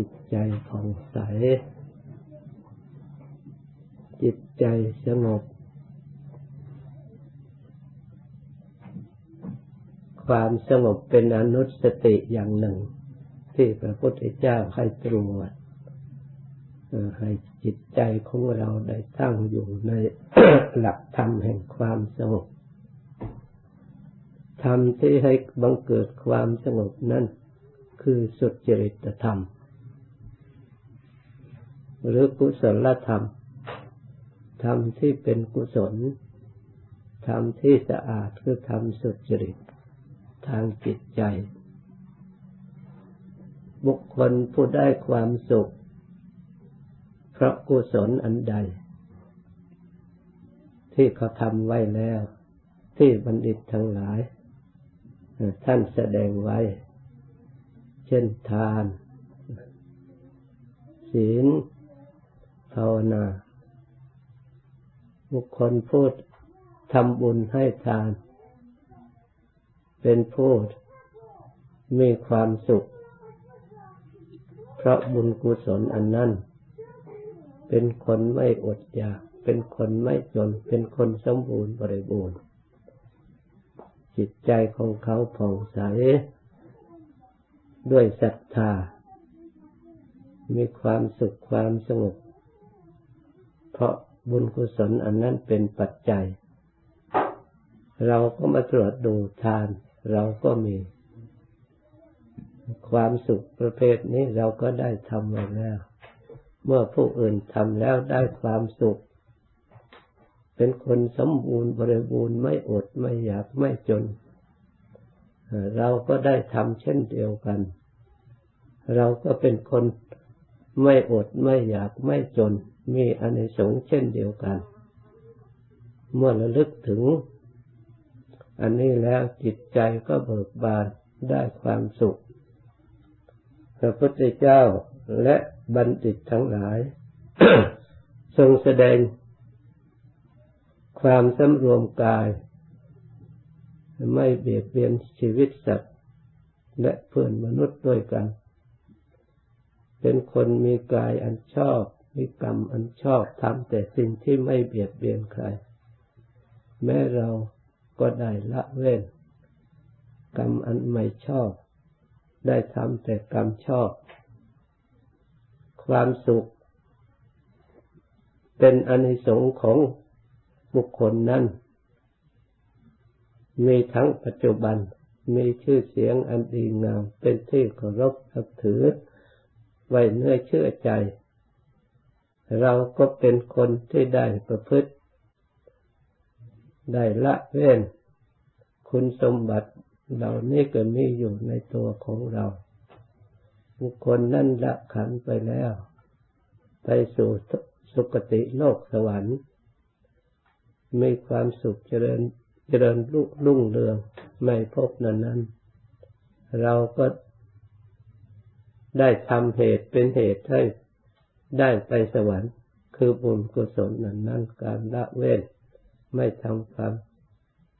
จิตใจผ่องใส จิตใจสงบ ความสงบเป็นอนุสติอย่างหนึ่ง ที่พระพุทธเจ้าให้ตรวจให้จิตใจของเราได้ตั้งอยู่ในหลักธรรมแห่งความสงบธรรมที่ให้บังเกิดความสงบนั้นคือสุจริตธรรม หรือกุศลธรรม ธรรมที่เป็นกุศล ธรรมที่สะอาดคือธรรมสุจริตทางจิตใจ บุคคลผู้ได้ความสุข เพราะกุศลอันใด ที่เขาทำไว้แล้ว ที่บัณฑิตทั้งหลาย ท่านแสดงไว้ เช่นทานศีล ภาวนา บุคคลพูดทำบุญให้ทาน เป็นผู้มีความสุข เพราะบุญกุศลอันนั้น เป็นคนไม่อดอยาก เป็นคนไม่จน เป็นคนสมบูรณ์บริบูรณ์ จิตใจของเขาผ่องใส ด้วยศรัทธา มีความสุขความสงบ ราะบุญกุศลอันนั้นเป็นปัจจัย เราก็มาตรวจดูทาน เราก็มี ความสุขประเภทนี้เราก็ได้ทำมาแล้ว เมื่อผู้อื่นทำแล้วได้ความสุข เป็นคนสมบูรณ์บริบูรณ์ไม่อดไม่อยากไม่จน เราก็ได้ทำเช่นเดียวกัน เราก็เป็นคนไม่อดไม่อยากไม่จน มีอเนสงส์เช่นเดียวกัน เมื่อระลึกถึง อันนี้แล้วจิตใจก็เบิกบานได้ความสุข พระพุทธเจ้าและบัณฑิตทั้งหลาย ทรงแสดง ความสำรวมกาย ไม่เบียดเบียนชีวิตสัตว์ และเพื่อนมนุษย์ด้วยกัน เป็นคนมีกายอันชอบ มีกรรมอันชอบทำแต่สิ่งที่ไม่เบียดเบียนใคร แม้เราก็ได้ละเว้น กรรมอันไม่ชอบ ได้ทำแต่กรรมชอบ ความสุข เป็นอนิสงส์ของบุคคลนั้น มีทั้งปัจจุบันมีชื่อเสียงอันดีงามเป็นที่เคารพนับถือ ไว้เนื้อเชื่อใจ เราก็เป็นคนที่ได้ประพฤติ ได้ละเว้นคุณสมบัติเหล่านี้ก็มีอยู่ในตัวของเรา บุคคลนั่นละขันไปแล้ว ไปสู่สุคติโลกสวรรค์มีความสุขเจริญเจริญรุ่งเรืองไม่พบนั้นนั้น เราก็ได้ทำเหตุเป็นเหตุให้ ได้ไปสวรรค์ คือบุญกุศลนั้นนั้นการละเว้น ไม่ทำความ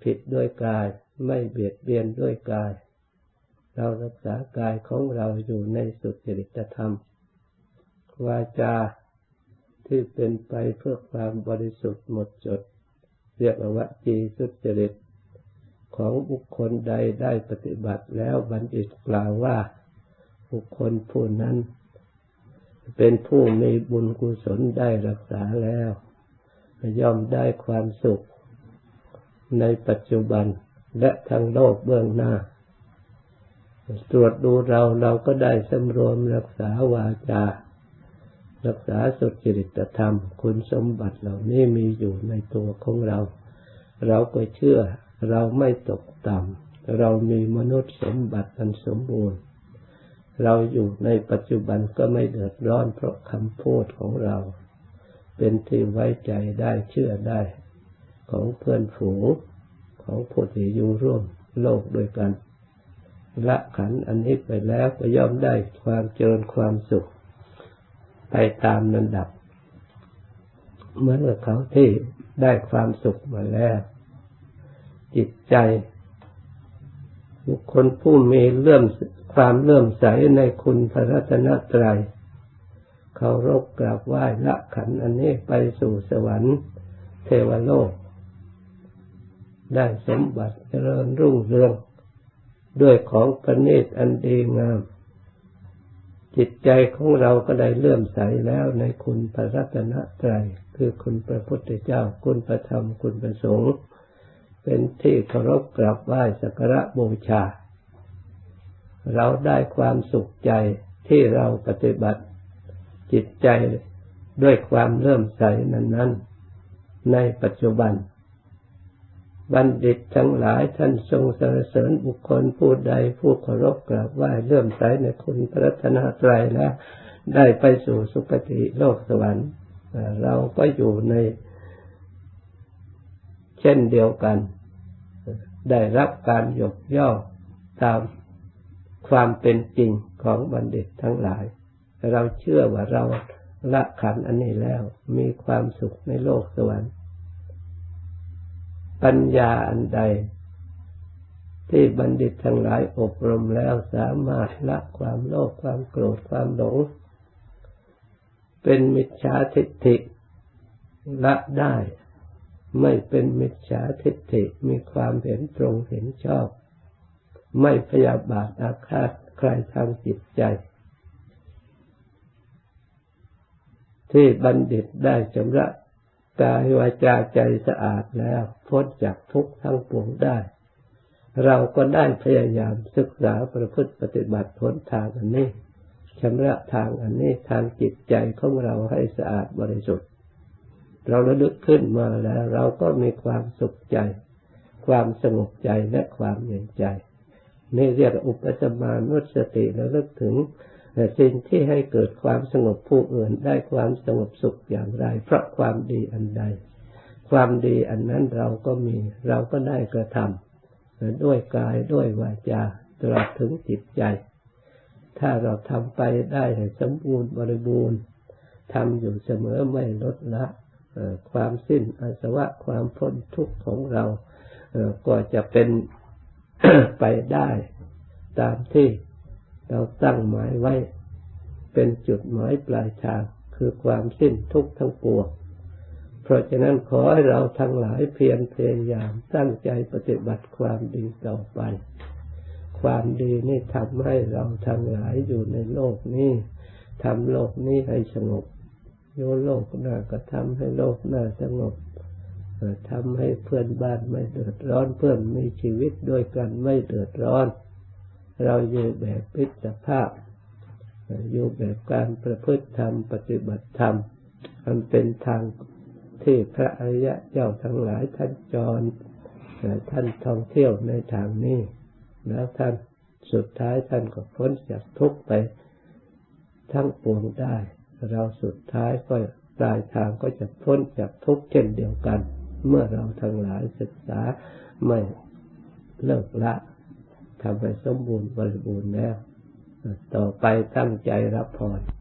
ผิดด้วยกาย ไม่เบียดเบียนด้วยกาย เรารักษากายของเราอยู่ในสุจริตธรรม วาจาที่เป็นไปเพื่อความบริสุทธิ์หมดจด เรียกว่าจีสุจริตของบุคคลใดได้ปฏิบัติแล้วบัณฑิตกล่าวว่า บุคคลผู้นั้น เป็นผู้มีบุญกุศลได้รักษาแล้ว ย่อมได้ความสุขในปัจจุบันและทางโลกเบื้องหน้า ตรวจดูเราเราก็ได้สำรวมรักษาวาจา รักษาสุจริตธรรม คุณสมบัติเหล่านี้มีอยู่ในตัวของเรา เราก็เชื่อเราไม่ตกต่ำเรามีมนุษย์สมบัติอันสมบูรณ์ เราอยู่ในปัจจุบันก็ไม่เดือดร้อนเพราะคำพูดของเรา เป็นที่ไว้ใจได้เชื่อได้ ของเพื่อนฝูงของผู้ที่อยู่ร่วมโลกด้วยกัน ละขันอันนี้ไปแล้วก็ย่อมได้ความเจริญความสุข ไปตามนันดับ เหมือนกับเขาที่ได้ความสุขมาแล้ว จิตใจบุคคลผู้มีเลื่อม ความเลื่อมใสในคุณพระรัตนตรัยเคารพกราบไหว้ละขันอันนี้ไปสู่สวรรค์ เทวโลก ได้สมบัติเจริญรุ่งเรือง ด้วยของประณีตอันดีงาม จิตใจของเราก็ได้เลื่อมใสแล้วในคุณพระรัตนตรัยคือคุณพระพุทธเจ้าคุณพระธรรมคุณพระสงฆ์เป็นที่เคารพกราบไหว้สักการะบูชา เราได้ความสุขใจที่เราปฏิบัติ จิตใจด้วยความเริ่มใสนั้นนั้นในปัจจุบัน บัณฑิตทั้งหลายท่านทรงสรรเสริญบุคคลผู้ใดผู้เคารพกราบไหว้เริ่มใสในคุณพระธนาตรัยแล้วได้ไปสู่สุคติโลกสวรรค์ เราก็อยู่ใน เช่นเดียวกัน ได้รับการยกย่อตาม ความเป็นจริงของบัณฑิตทั้งหลาย เราเชื่อว่าเราละขันอันนี้แล้วมีความสุขในโลกสวรรค์ ปัญญาอันใด ที่บัณฑิตทั้งหลายอบรมแล้วสามารถละความโลภความโกรธความหลง เป็นมิจฉาทิฏฐิละได้ ไม่เป็นมิจฉาทิฏฐิมีความเห็นตรงเห็นชอบ ไม่พยาบาทอาฆาตใครทางจิตใจ ที่บัณฑิตได้ชำระกายวาจาใจสะอาดแล้วพ้นจากทุกข์ทั้งปวงได้ เราก็ได้พยายามศึกษาประพฤติปฏิบัติพ้นทางอันนี้ชำระทางอันนี้ทางจิตใจของเราให้สะอาดบริสุทธิ์ เราระลึกขึ้นมาแล้ว เราก็มีความสุขใจ ความสงบใจและความเย็นใจ นี่เรียกอุปสมานุสติระลึกถึงสิ่งที่ให้เกิดความสงบผู้อื่นได้ความสงบสุขอย่างไร เพราะความดีอันใด ความดีอันนั้นเราก็มีเราก็ได้กระทำด้วยกายด้วยวาจาตลอดถึงจิตใจ ถ้าเราทำไปได้สมบูรณ์บริบูรณ์ทำอยู่เสมอไม่ลดละความสิ้นอาสวะความพ้นทุกข์ของเราก็จะเป็น ไปได้ตามที่เราตั้งหมายไว้ เป็นจุดหมายปลายทางคือความสิ้นทุกข์ทั้งปวงเพราะฉะนั้นขอให้เราทั้งหลายเพียรพยายามตั้งใจปฏิบัติความดีต่อไป ความดีนี่ทำให้เราทั้งหลายอยู่ในโลกนี้ทำโลกนี้ให้สงบโยโลกหน้าก็ทำให้โลกหน้าสงบ ทำให้เพื่อนบ้านไม่เดือดร้อนเพื่อนมีชีวิตด้วยกันไม่เดือดร้อน เราอยู่แบบพิจภาพ อยู่แบบการประพฤติธรรมปฏิบัติธรรมมันเป็นทางที่พระอริยะเจ้าทั้งหลายท่านจรท่านท่องเที่ยวในทางนี้ แล้วท่านสุดท้ายท่านก็พ้นจากทุกข์ไปทั้งปวงได้ เราสุดท้ายก็ปลายทางก็จะพ้นจากทุกข์เช่นเดียวกัน เมื่อเราทั้งหลายศึกษาไม่เลิกละทำให้สมบูรณ์บริบูรณ์แล้ว ต่อไปตั้งใจรับพร